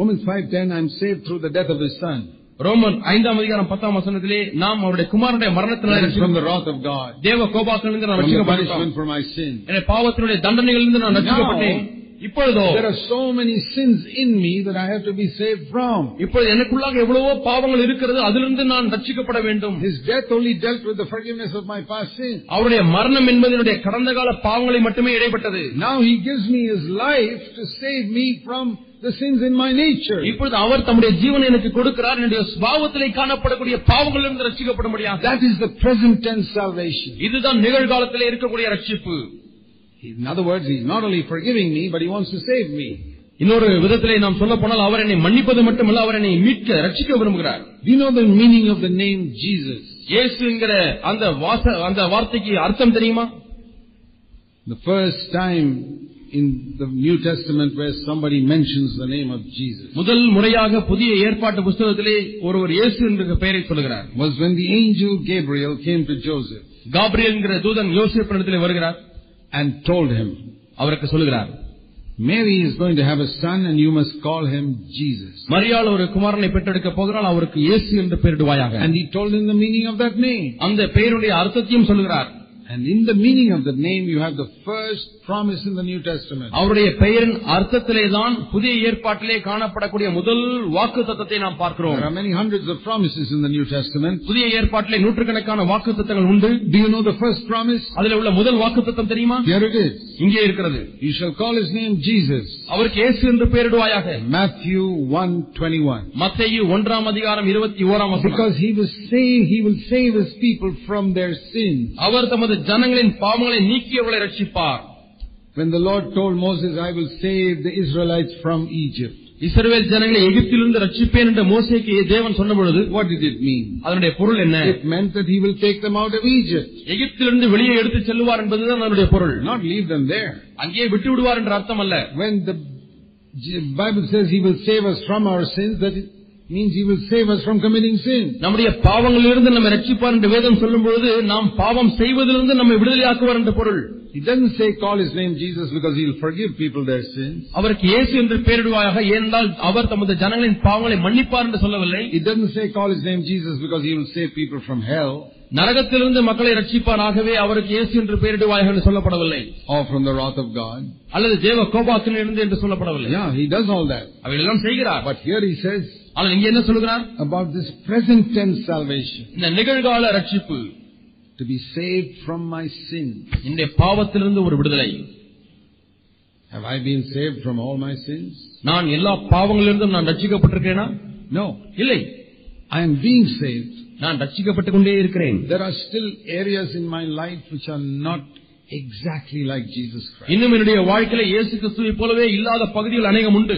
Romans 5:10 I'm saved through the death of his son. Roman ஐந்தாம் அதிகாரம் பத்தாம் வசனத்திலே நாம் அவருடைய குமாரனுடைய That is from மரணத்தினால் the wrath of God. தேவ கோபாக்கிலிருந்து நான் From the ரட்சிக்கப்பட்டோம் punishment for my sin. என பாவத்தினுடைய தண்டனைகளிலிருந்து நான் ரட்சிக்கப்பட்டேன் இப்பொழுதோ There are so many sins in me that I have to be saved from. இப்பொழுது எனக்குள்ளாக எவ்வளவோ பாவங்கள் இருக்கிறது அதிலிருந்து நான் ரட்சிக்கப்பட வேண்டும் His death only dealt with the forgiveness of my past sins. அவருடைய மரணம் என்பது என்னுடைய கடந்த கால பாவங்களை மட்டுமே இடைப்பட்டது Now he gives me his life to save me from the sins in my nature. இப்பொழுது அவர் தம்முடைய ஜீவனை எனக்கு கொடுக்கிறார் என்னுடைய சுபாவத்திலே காணப்படக்கூடிய பாவங்களிலிருந்து ரட்சிக்கப்பட முடியாது That is the present tense salvation. இதுதான் நிகழ்காலத்திலே இருக்கக்கூடிய ரட்சிப்பு In other words, he's not only forgiving me, but he wants to save me. இன்னொரு விதத்திலே நாம் சொல்ல போனால் அவர் என்னை மன்னிப்பது மட்டுமல்ல அவர் என்னை மீட்க ரட்சிக்க விரும்புகிறார் meaning of the name Jesus? இயேசுங்கிற அந்த வாச அந்த வார்த்தைக்கு அர்த்தம் தெரியுமா The first time in the New Testament where somebody mentions the name of Jesus முதல் முறையாக புதிய ஏற்பாட்டு புஸ்தகத்திலே ஒருவர் இயேசு என்ற பெயரை சொல்கிறார் was when the angel Gabriel came to Joseph Gabriel என்கிற தூதன் யோசிப்பிடத்திலே வருகிறார் and told him, அவருக்கு சொல்கிறார் Mary is going to have a son and you must call him Jesus. மரியாள் ஒரு குமாரனை பெற்றெடுக்க போகிறாள் அவருக்கு இயேசு என்று பெயரிடுவாயாக And he told him the meaning of that name. அந்த பெயருடைய அர்த்தத்தையும் சொல்கிறார் And in the meaning of the name, you have the first promise in the New Testament. அவருடைய பெயரின் அர்த்தத்திலே தான் புதிய ஏற்பாட்டிலே காணப்படக்கூடிய முதல் வாக்கு தத்தத்தை நாம் பார்க்கிறோம் There are many hundreds of promises in the New Testament. புதிய ஏற்பாட்டிலே நூற்றுக்கணக்கான வாக்கு தத்தங்கள் உண்டு Do you know the first promise? அதில் உள்ள முதல் வாக்கு தத்தம் தெரியுமா Here it is. இங்கே இருக்கிறது You shall call his name Jesus. அவருக்கு இயேசு என்று பெயரிடுவாயாக Matthew 1:21. மத்தேயு ஒன்றாம் அதிகாரம் இருபத்தி ஓராம் வசனம் Because he will save, he will save his people from their sins. அவர் தமது ஜனங்களின் பாவங்களை நீக்கியவர்களை ரட்சிப்பார் When the Lord told Moses, I will save the Israelites from Egypt. இஸ்ரவேல் ஜனங்களை எகிப்திலிருந்து ரட்சிப்பேன் என்று மோசேக்கு தேவன் சொன்ன பொழுது What did it mean? அதனுடைய பொருள் என்ன It meant that he will take them out of Egypt, எகிப்திலிருந்து வெளியே எடுத்து செல்லுவார் என்பதுதான் அதனுடைய பொருள் not leave them there. அங்கே விட்டு விடுவார் என்ற அர்த்தம் அல்ல When the J- Bible says he will save us from our sins, that it means he will save us from committing sin. நம்முடைய பாவங்களிலிருந்து நம்மை ரட்சிப்பார் என்று வேதம் சொல்லும் பொழுது நாம் பாவம் செய்வதிலிருந்து நம்மை விடுதலையாக்குவார் என்ற பொருள் He doesn't say call his name Jesus because he'll forgive people their sins. அவருக்கு இயேசு என்று பெயரிடுவாயாக ஏனென்றால் அவர் தமது ஜனங்களின் பாவங்களை மன்னிப்பார் என்று சொல்லவில்லை It doesn't say call his name Jesus because he will save people from hell நரகத்திலிருந்து மக்களை ரட்சிப்பார் ஆகவே அவருக்கு இயேசு என்று பெயரிடுவாயாக என்று சொல்லப்படவில்லை or from the wrath of God. அல்லது தேவ கோபாக்கிலிருந்து என்று சொல்லப்படவில்லை Yeah, he does all that. அவைகளெல்லாம் செய்கிறார் But here he says ஆனால் இங்கே என்ன சொல்கிறார் about this present tense salvation இந்த நிகழ்கால ரட்சிப்பு to be saved from my sins. இந்த பாவத்திலிருந்து ஒரு விடுதலை Have I been saved from all my sins? நான் எல்லா பாவங்களிலிருந்தும் நான் ரட்சிக்கப்பட்டிருக்கிறேனா No. இல்லை I am being saved. நான் ரட்சிக்கப்பட்டுக் கொண்டே இருக்கிறேன் There are still areas in my life which are not exactly like Jesus Christ. இன்னும் என்னுடைய வாழ்க்கையில இயேசு கிறிஸ்துவை போலவே இல்லாத பகுதிகள் அநேகம் உண்டு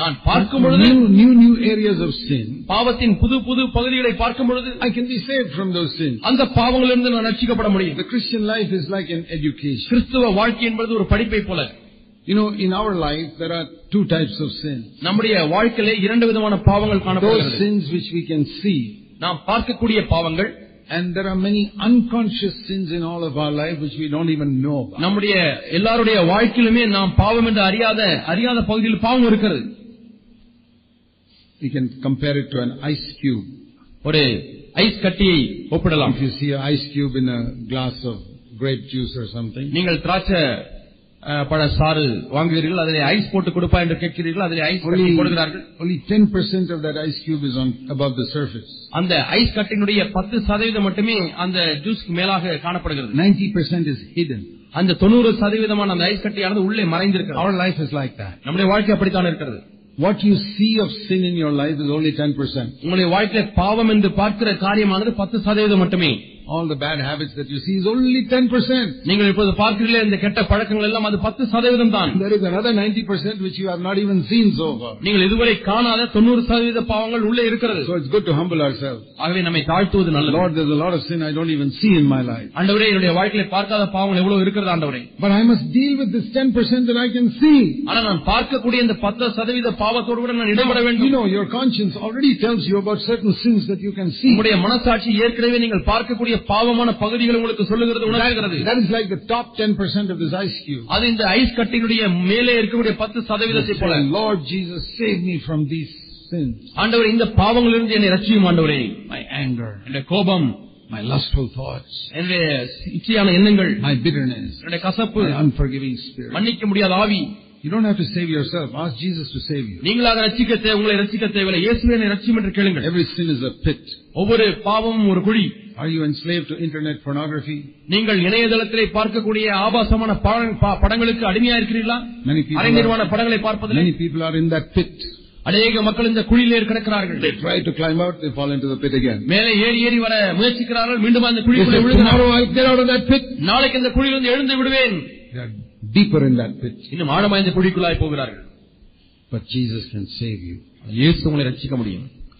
நான் பார்க்கும் பொழுது new, new, new areas of sin, பாவத்தின் புது புது பகுதிகளை பார்க்கும் பொழுது I can be saved from those sins. அந்த பாவங்களிலிருந்து நான் ரட்சிக்கப்பட முடியும் The Christian life is like an education. கிறிஸ்துவ வாழ்க்கை என்பது ஒரு படிப்பை போல You know, in our life, there are two types of sin. நம்முடைய வாழ்க்கையிலே இரண்டு விதமான பாவங்கள் Those காணப்படுகிறது sins which we can see, நாம் பார்க்கக்கூடிய பாவங்கள் and there are many unconscious sins in all of our life which we don't even know about. நம்முடைய எல்லாருடைய வாழ்க்கையிலுமே நாம் பாவம் என்று அறியாத அறியாத பகுதியில் பாவம் இருக்கிறது We can compare it to an ice cube. ஒரு ஐஸ் கட்டியை ஒப்பிடலாம் If you see an ice cube in a glass of grape juice or something, நீங்கள் திராட்சை அஹ், பழ சாறு வாங்குவீர்கள் அதிலே ஐஸ் போட்டு கொடுப்பா என்று கேட்கிறீர்கள் அதிலே ஐஸ் கட்டி only, போடுகிறார்கள் only 10% of that ice cube is on above the surface. அந்த ஐஸ் கட்டினுடைய பத்து சதவீதம் மட்டுமே அந்த ஜூஸ்க்கு மேலாக காணப்படுகிறது 90% is hidden. அந்த தொண்ணூறு சதவீதமான அந்த ஐஸ் கட்டியானது உள்ளே மறைந்திருக்கிறது Our life is like that. நம்முடைய வாழ்க்கை அப்படித்தான் இருக்கிறது What you see of sin in your life is only 10%. உங்களுடைய வாழ்க்கையில பாவம் என்று பார்க்கிற காரியமானது பத்து சதவீதம் மட்டுமே all the bad habits that you see is only 10%. நீங்கள் இப்போது பார்க்கிறீர்களே இந்த கெட்ட பழக்கங்கள் எல்லாம் அது பத்து சதவீதம் தான் There is another 90% which you have not even seen so far. நீங்கள் இதுவரை காணாத தொண்ணூறு சதவீத பாவங்கள் உள்ளே இருக்கிறது So it's good to humble ourselves. ஆகவே நம்மை தாழ்த்துவது நல்லது Lord, there's a lot of sin I don't even see in my life. ஆண்டவரே என்னுடைய வாழ்க்கையில பார்க்காத பாவங்கள் எவ்வளவு இருக்கிறது ஆண்டவரே But I must deal with this 10% that I can see. ஆனா நான் பார்க்கக்கூடிய இந்த பத்து சதவீத பாவத்தோடு கூட நான் இடைபட You வேண்டும் know, your conscience already tells you about certain sins that you can see. உங்களுடைய மனசாட்சி ஏற்கனவே நீங்கள் பார்க்கக்கூடிய பாவமான பகுதிகள் உங்களுக்கு சொல்லுகிறது உணர்கிறது That is like the top 10% of this ice cube. அது இந்த ஐஸ் கட்டினுடைய மேலே இருக்கக்கூடிய பத்து சதவீதத்தை போல Say, Lord Jesus, save me from these sins. ஆண்டவர் இந்த பாவங்களிலிருந்து என்னை ரட்சியும் ஆண்டவரே My anger, என்னுடைய கோபம் my lustful thoughts, என்னுடைய இச்சையான எண்ணங்கள் my bitterness, என்னுடைய கசப்பு my unforgiving spirit. மன்னிக்க முடியாத ஆவி You don't have to save yourself. Ask Jesus to save you. நீங்களாக ரட்சிக்க தேவை உங்களை ரட்சிக்க தேவையில்லை இயேசுவே என்னை ரட்சியும் என்று கேளுங்கள் Every sin is a pit. ஒவ்வொரு பாவமும் ஒரு குழி Are you enslaved to internet pornography? நீங்கள் இணையதளத்திலே பார்க்கக்கூடிய ஆபாசமான படங்களுக்கு அடிமையா இருக்கிறீர்களா அரைநிர்வாண படங்களை பார்ப்பதில்லை many people are in that pit. அநேக மக்கள் இந்த குழியிலே கிடக்கிறார்கள் They try to climb out, they fall into the pit again. மேலே ஏறி ஏறி வர முயற்சிக்கிறார்கள் மீண்டும் அந்த குழிக்குள்ளே விழுகிறார்கள் tomorrow I'll get out of that pit. நாளைக்கு இந்த குழியிலிருந்து எழுந்து விடுவேன் They are deeper in that pit. இன்னும் ஆழமா இந்த குழிக்குள்ளாய் போகிறார்கள் But Jesus can save you. இயேசு உங்களை ரட்சிக்க முடியும்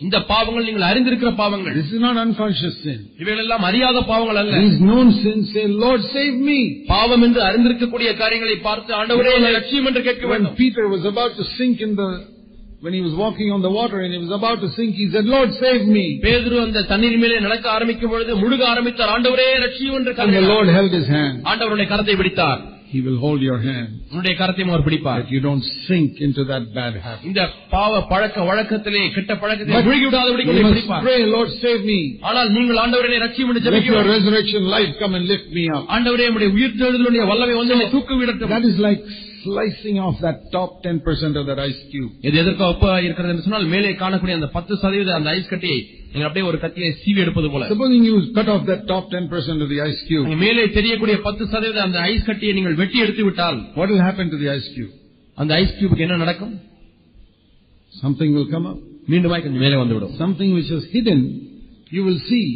இந்த பாவங்கள் நீங்கள் அறிந்திருக்கிற பாவங்கள் This is not unconscious sin. இவைகள் எல்லாம் அறியாத பாவங்கள் அல்ல These known sins say, Lord save me. பாவம் என்று அறிந்திருக்கக்கூடிய காரியங்களை பார்த்து ஆண்டவரே என்னை ரட்சியும் என்று கேட்க When வேண்டும் Peter was about to sink in the, when he was walking on the water and he was about to sink, he said, Lord save me. பேதுரு அந்த தண்ணீர் மேலே நடக்க ஆரம்பிக்கும் பொழுது முழுக ஆரம்பித்தார் ஆண்டவரே ரட்சியும் என்று And the கதறினார். Lord held his hand. ஆண்டவருடைய கரத்தை பிடித்தார் He will hold your hand உன்னுடைய கரத்தையும் அவர் பிடிப்பார் that you don't sink into that bad habit. இந்த பாவ பழக்க வழக்கத்திலே கெட்ட பழக்கத்தை But முழுகி விடாதபடி You உங்களை must பிடிப்பார் pray, Lord save me. ஆனால் நீங்கள் ஆண்டவரே ரட்சியும் என்று Let your resurrection life come and lift me up. ஆண்டவரே நம்முடைய உயிர் தெழுதலுடைய வல்லமை வந்து என்னை தூக்கு விடட்டும் That is like slicing off that top 10% of that ice cube. இது எதற்கு ஒப்பா இருக்கிறது என்று சொன்னால் மேலே காணக்கூடிய அந்த பத்து சதவீத அந்த ஐஸ் கட்டியை நீங்கள் அப்படியே ஒரு கத்தியை சீவி எடுப்பது போல Supposing you cut off that top 10% of the ice cube, அங்க மேலே தெரியக்கூடிய பத்து சதவீத அந்த ஐஸ் கட்டியை நீங்கள் வெட்டி எடுத்து விட்டால் what will happen to the ice cube? அந்த ஐஸ் கியூபுக்கு என்ன நடக்கும் Something will come up. மீண்டுமாய் கொஞ்சம் மேலே வந்துவிடும் Something which is hidden, you will see.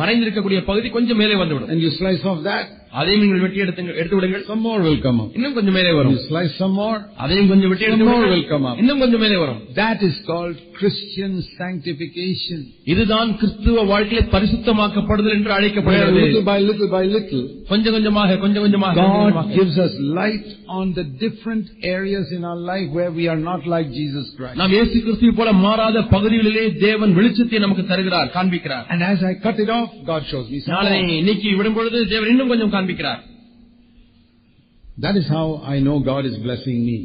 மறைந்திருக்கக்கூடிய பகுதி கொஞ்சம் மேலே வந்துவிடும் And you slice off that, அதையும் நீங்கள் வெட்டி எடுத்து எடுத்து விடுங்கள் some more will come up. இன்னும் கொஞ்சம் மேலே வரும் You slice some more, அதையும் கொஞ்சம் வெட்டி எடுத்து Some more விடுங்கள். will come up. இன்னும் கொஞ்சம் மேலே வரும் that is called Christian sanctification. இதுதான் கிறிஸ்துவ வாழ்க்கையில பரிசுத்தமாக்கப்படுதல் என்று Where அழைக்கப்படுகிறது little by little by little, கொஞ்சம் கொஞ்சமாக கொஞ்சம் கொஞ்சமாக கொஞ்சம் God கொஞ்சமாக. gives us light on the different areas in our life where we are not like Jesus Christ. நாம் இயேசு கிறிஸ்துவை போல மாறாத பகுதிகளிலே தேவன் வெளிச்சத்தை நமக்கு தருகிறார் காண்பிக்கிறார் And as I cut it off, God shows me some நாளை more. நீக்கி விடும் பொழுது தேவன் இன்னும் கொஞ்சம் காண்பிக்கிறார் That is how I know God is blessing me.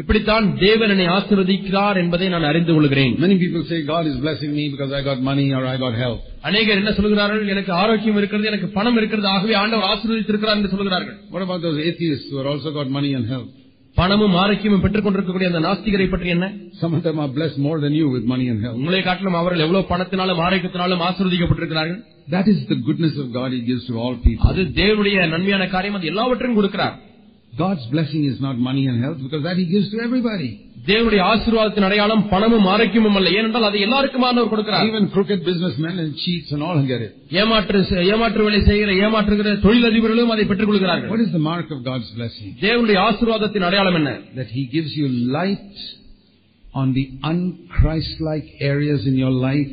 இப்படித்தான் தேவன் என்னை ஆசீர்வதிக்கிறார் என்பதை நான் அறிந்து கொள்கிறேன் Many people say God is blessing me because I got money or I got help. அநேகர் என்ன சொல்கிறார்கள் எனக்கு ஆரோக்கியம் இருக்கிறது எனக்கு பணம் இருக்கிறது ஆகவே ஆண்டவர் ஆசீர்வதித்திருக்கிறார் என்று சொல்கிறார்கள் What about those atheists who are also got money and help? பணமும் ஆரோக்கியமும் பெற்றுக் கொண்டிருக்கக்கூடிய அந்த நாஸ்திகரை பற்றி என்ன Some of them are blessed more than you with money and help. உங்களை காட்டிலும் அவர்கள் எவ்வளவு பணத்தினாலும் ஆரோக்கியத்தினாலும் ஆசீர்வதிக்கப்பட்டிருக்கிறார்கள் That is the goodness of God He gives to all people. அது தேவனுடைய நன்மையான காரியம் அது எல்லாவற்றையும் கொடுக்கிறார் God's blessing is not money and health because that He gives to everybody. தேவனுடைய ஆசீர்வாதத்தின் அடையாளம் பணமும் ஆரோக்கியமும் அல்ல ஏனென்றால் அது எல்லாருக்குமானவர் கொடுக்கிறார் Even crooked businessmen and cheats and all get it. ஏமாற்று ஏமாற்று வேலை செய்கிற ஏமாற்றுகிற தொழிலதிபர்களும் அதை பெற்றுக் கொள்கிறார்கள் What is the mark of God's blessing? தேவனுடைய ஆசீர்வாதத்தின் அடையாளம் என்ன That He gives you light on the unchrist-like areas in your life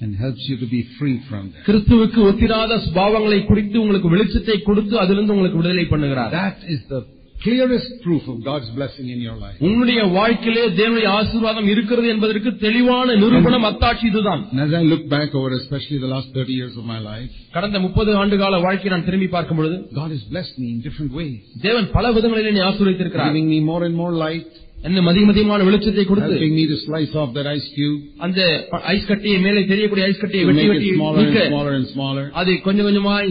and helps you to be free from them. கிறிஸ்துவுக்கு ஒத்திராத சுபாவங்களை குறித்து உங்களுக்கு வெளிச்சத்தை கொடுத்து அதிலிருந்து உங்களுக்கு விடுதலை பண்ணுகிறார் That is the clearest proof of God's blessing in your life. உங்களுடைய வாழ்க்கையிலே தேவனுடைய ஆசீர்வாதம் இருக்கிறது என்பதற்கு தெளிவான நிரூபணம் அத்தாட்சி இதுதான் And as I look back over especially the last 30 years of my life, கடந்த முப்பது ஆண்டு கால வாழ்க்கையை நான் திரும்பி பார்க்கும் பொழுது God has blessed me in different ways. தேவன் பல விதங்களில் என்னை ஆசீர்வதித்திருக்கிறார் Giving me more and more light, இன்னும் அதிக அதிகமான வெளிச்சத்தை கொடுத்து helping me to slice off that ice cube, அந்த ப- ஐஸ் கட்டியை மேலே தெரியக்கூடிய ஐஸ் கட்டியை to வெட்டி make வெட்டி it smaller and நீக்க smaller and smaller. அது கொஞ்சம் கொஞ்சமாய்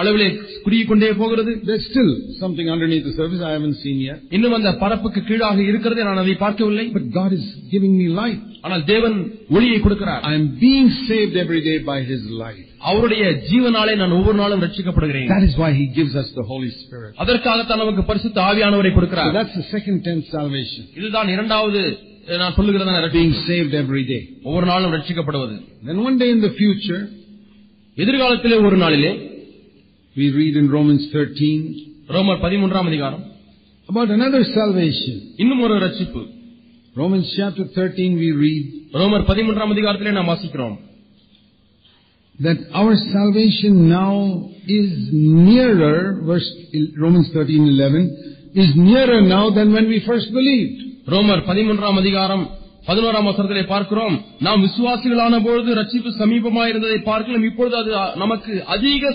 அளவிலே குறுகிக் கொண்டே போகிறது There's still something underneath the surface I haven't seen yet. இன்னும் அந்த பரப்புக்கு கீழாக இருக்கிறதை நான் அதை பார்க்கவில்லை But God is giving me light. ஆனால் தேவன் ஒளியை கொடுக்கிறார். I am being saved every day by his life அவருடைய ஜீவனாலே நான் ஒவ்வொரு நாளும் ரட்சிக்கப்படுகிறேன். That is why he gives us the Holy Spirit அதற்காக தான் நமக்கு பரிசுத்த ஆவியானவரை கொடுக்கிறார். That's the second time salvation இதுதான் இரண்டாவது நான் சொல்லுகிறதான பீங் சேவ்ட் எவ்ரி டே ஒவ்வொரு நாளும் ரட்சிக்கப்படுவது. தென் one day in the future எதிர்காலத்திலே ஒரு நாளிலே we read in romans 13 ரோமர் 13ஆம் அதிகாரம். about another salvation. இன்னும் ஒரு ரட்சிப்பு. Romans chapter 13 we read ரோமர் பதிமூன்றாம் அதிகாரத்திலே நாம் வாசிக்கிறோம் that our salvation now is nearer, verse Romans 13:11 is nearer now than when we first believed. ரோமர் பதிமூன்றாம் அதிகாரம் பதினோராம் வசனத்திலே பார்க்கிறோம் நாம் விசுவாசிகளான பொழுது ரட்சிப்பு சமீபமாயிருந்ததை பார்க்கலாம் இப்பொழுது அது நமக்கு அதிக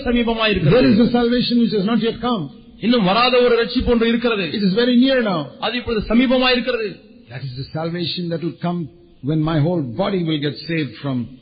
There is a salvation which has not yet come. இன்னும் வராத ஒரு ரட்சிப்பு ஒன்று இருக்கிறது It is very near now. அது இப்பொழுது சமீபமாயிருக்கிறது That is the salvation that will come when my whole body will get saved from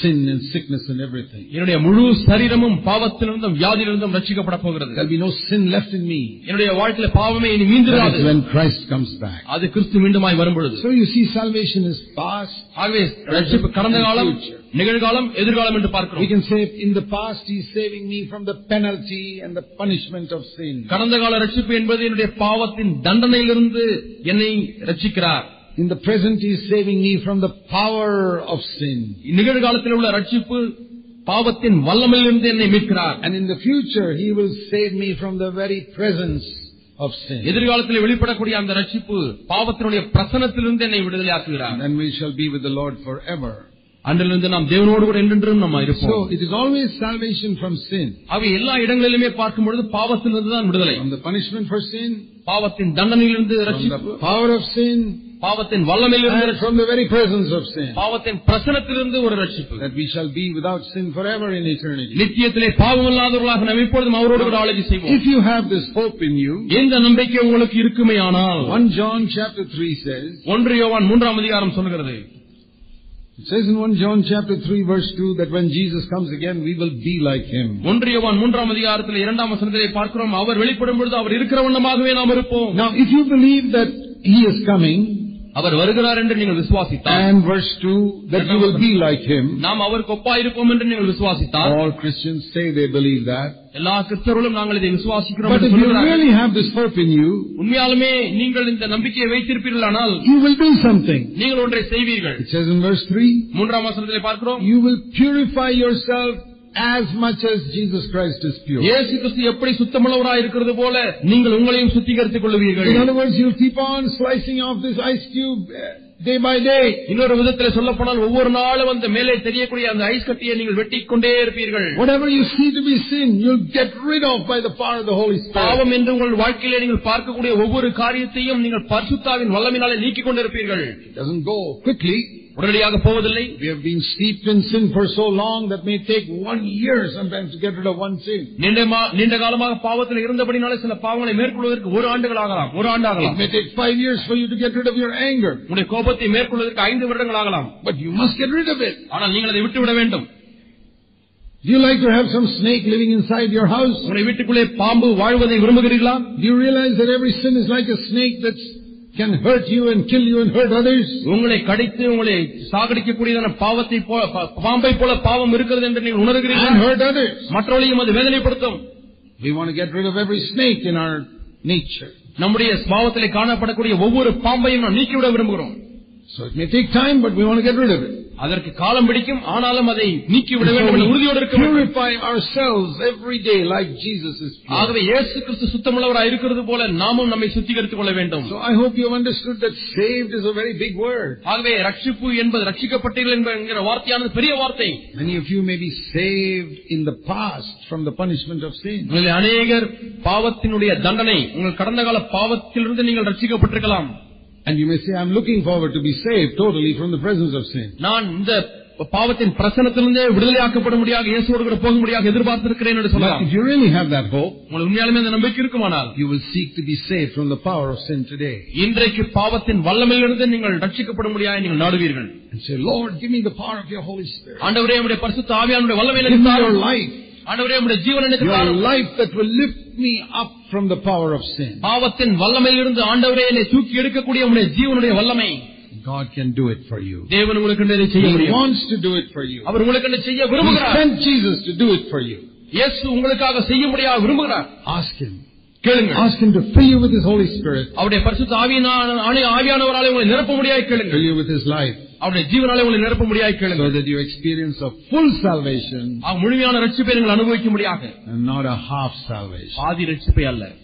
sin and sickness and everything. என்னுடைய முழு சரீரமும் பாவத்திலிருந்தும் வியாதியிலிருந்தும் ரட்சிக்கப்பட போகிறது There'll be no sin left in me. என்னுடைய வாழ்க்கையில பாவமே இனி That மீந்திராது is when Christ comes back. அது கிறிஸ்து மீண்டுமாய் வரும் பொழுது So you see, salvation is past. ஆகவே ரட்சிப்பு கடந்த காலம் நிகழ்காலம் எதிர்காலம் என்று We பார்க்கிறோம் can say in the past He's saving me from the penalty and the punishment of sin. கடந்த கால ரட்சிப்பு என்பது என்னுடைய பாவத்தின் தண்டனையிலிருந்து என்னை ரட்சிக்கிறார் In the present He is saving me from the power of sin. நிகழ்காலத்தில் உள்ள ரட்சிப்பு பாவத்தின் வல்லமையிலிருந்து என்னை மீட்கிறார் And in the future He will save me from the very presence of sin. எதிர்காலத்தில் வெளிப்படக்கூடிய அந்த ரட்சிப்பு பாவத்தினுடைய பிரசனத்திலிருந்து என்னை விடுதலையாக்குகிறார் And then we shall be with the Lord forever. அன்றிலிருந்து நாம் தேவனோடு கூட என்றென்றும் நம்ம இருப்போம் So it is always salvation from sin. அவை எல்லா இடங்களிலுமே பார்க்கும் பொழுது பாவத்திலிருந்து தான் விடுதலை From the punishment for sin, பாவத்தின் தண்டனையிலிருந்து ரட்சிப்பு power of sin, பாவத்தின் வல்லமையிலிருந்து and ரட்சிப்பு. from the very presence of sin. பாவத்தின் பிரசனத்திலிருந்து ஒரு ரட்சிப்பு That we shall be without sin forever in eternity. நித்தியத்திலே பாவமில்லாதவர்களாக நாம் இப்பொழுதும் அவரோடு கூட ஆலோசி செய்வோம் If you have this hope in you, எந்த நம்பிக்கை உங்களுக்கு இருக்குமே ஆனால் 1 John chapter 3 says, ஒன்று யோவான் மூன்றாம் அதிகாரம் சொல்லுகிறது it says in 1 John chapter 3 verse 2 that when Jesus comes again, we will be like him. ஒன்று யோவான் மூன்றாம் அதிகாரத்தில் இரண்டாம் வசனத்திலே பார்க்கிறோம் அவர் வெளிப்படும் பொழுது அவர் இருக்கிற வண்ணமாகவே நாம் இருப்போம் Now, if you believe that he is coming, அவர் வருகிறார் என்று நீங்கள் விசுவாசித்தால் and verse 2 that you will be like him, நாம் அவருக்கு ஒப்பாயிருப்போம் என்று நீங்கள் விசுவாசித்தால் all Christians say they believe that. எல்லா கிறிஸ்தவர்களும் நாங்கள் இதை விசுவாசிக்கிறோம் But என்று if you சொல்லுகிறார்கள். really have this hope in you, உண்மையாலுமே நீங்கள் இந்த நம்பிக்கையை வைத்திருப்பீர்களானால் you will do something. நீங்கள் ஒன்றை செய்வீர்கள் It says in verse 3, மூன்றாம் வசனத்திலே பார்க்கிறோம் you will purify yourself as much as Jesus Christ is pure. இயேசு கிறிஸ்து எப்படி சுத்தமுள்ளவராய் இருக்கிறது போல நீங்கள் உங்களையும் சுத்திகரித்துக் கொள்வீர்கள் In other words, you'll keep on slicing off this ice cube uh, day by day. இன்னொரு விதத்தில் சொல்லப்போனால் ஒவ்வொரு நாளும் அந்த மேலே தெரியக்கூடிய அந்த ஐஸ் கட்டியை நீங்கள் வெட்டிக் கொண்டே இருப்பீர்கள் Whatever you see to be sin, you'll get rid of by the power of the Holy Spirit. பாவம் என்று உங்கள் வாழ்க்கையிலே நீங்கள் பார்க்கக்கூடிய ஒவ்வொரு காரியத்தையும் நீங்கள் பரிசுத்தாவின் வல்லமினாலே நீக்கிக் கொண்டிருப்பீர்கள் It doesn't go quickly. உடனடியாக போவதில்லை We have been steeped in sin for so long that may take one year sometimes to get rid of one sin. நீண்ட மா- நீண்ட காலமாக பாவத்தில் இருந்தபடினாலே சில பாவங்களை மேற்கொள்வதற்கு ஒரு ஆண்டுகள் ஆகலாம் ஒரு ஆண்டு It ஆகலாம் may take five years for you to get rid of your anger. உங்களுடைய கோபத்தை மேற்கொள்வதற்கு ஐந்து வருடங்கள் ஆகலாம் But you must get rid of it. ஆனால் நீங்கள் அதை விட்டுவிட வேண்டும் Do you like to have some snake living inside your house? உங்களுடைய வீட்டுக்குள்ளே பாம்பு வாழ்வதை விரும்புகிறீர்களா Do you realize that every sin is like a snake that can hurt you and kill you and hurt others? உங்களை கடித்து உங்களை சாகடிக்கக்கூடியதான பாவத்தை போல பா- பாம்பை போல பாவம் இருக்கிறது என்று நீங்கள் And உணர்கிறீர்கள் hurt others. மற்றவர்களையும் அது வேதனைப்படுத்தும் We want to get rid of every snake in our nature. நம்முடைய பாவத்திலே காணப்படக்கூடிய ஒவ்வொரு பாம்பையும் நாம் நீக்கிவிட விரும்புகிறோம் So it may take time, but we want to get rid of it. அதற்கு காலம் பிடிக்கும் ஆனாலும் அதை நீக்கிவிட So வேண்டும் என்ற உறுதியோடு இருக்க purify ourselves every day like Jesus is pure. ஆகவே இயேசு கிறிஸ்து சுத்தமுள்ளவராய் இருக்கிறது போல நாமும் நம்மை சுத்திகரித்துக் கொள்ள வேண்டும் So I hope you understood that saved is a very big word. ஆகவே ரட்சிப்பு என்பது ரட்சிக்கப்பட்டீர்கள் என்கிற வார்த்தையானது பெரிய வார்த்தை Many of you may be saved in the past from the punishment of sin. உங்களில் அநேகர் பாவத்தினுடைய தண்டனை உங்கள் கடந்த கால பாவத்திலிருந்து நீங்கள் ரட்சிக்கப்பட்டிருக்கலாம் And you may say, I'm looking forward to be saved totally from the presence of sin. நான் இந்த பாவத்தின் பிரச்சனத்திலிருந்தே விடுதலையாக்கப்பட முடியாக இயேசுவோடு கூட போக முடியாக எதிர்பார்த்திருக்கிறேன் என்று But சொல்லலாம் if you really have that hope, உங்களுக்கு உண்மையாலுமே அந்த நம்பிக்கை இருக்குமானால் you will seek to be saved from the power of sin today. இன்றைக்கு பாவத்தின் வல்லமையிலிருந்து நீங்கள் ரட்சிக்கப்பட முடியாது நீங்கள் நாடுவீர்கள் And say, Lord, give me the power of your Holy Spirit. ஆண்டவரே உடைய பரிசுத்த ஆவியானுடைய வல்லமையில Give me your இருந்தாலும் life. ஆண்டவரே உடைய ஜீவன் எனக்கு Your தாரும். life that will lift me up from the power of sin. பாவத்தின் வல்லமையிலிருந்து ஆண்டவரே என்னை தூக்கி எடுக்கக்கூடிய உடைய ஜீவனுடைய வல்லமை God can do it for you. தேவன் உங்களுக்கு இதை செய்ய He முடியும் wants to do it for you. அவர் உங்களுக்கு இதை செய்ய He விரும்புகிறார் sent Jesus to do it for you. இயேசு உங்களுக்காக செய்ய முடியாது விரும்புகிறார் Ask Him. கேளுங்கள் Ask Him to fill you with His Holy Spirit, அவருடைய பரிசுத்த ஆவியான ஆணி- ஆவியானவராலே உங்களை நிரப்ப முடியாது கேளுங்கள் fill you with His life, அவருடைய ஜீவனாலே உங்களை நிரப்ப முடியாது so கேளுங்கள் that you experience a full salvation ஆக முழுமையான ரட்சிப்பை நீங்கள் அனுபவிக்க முடியாது and not a half salvation. பாதி ரட்சிப்பை அல்ல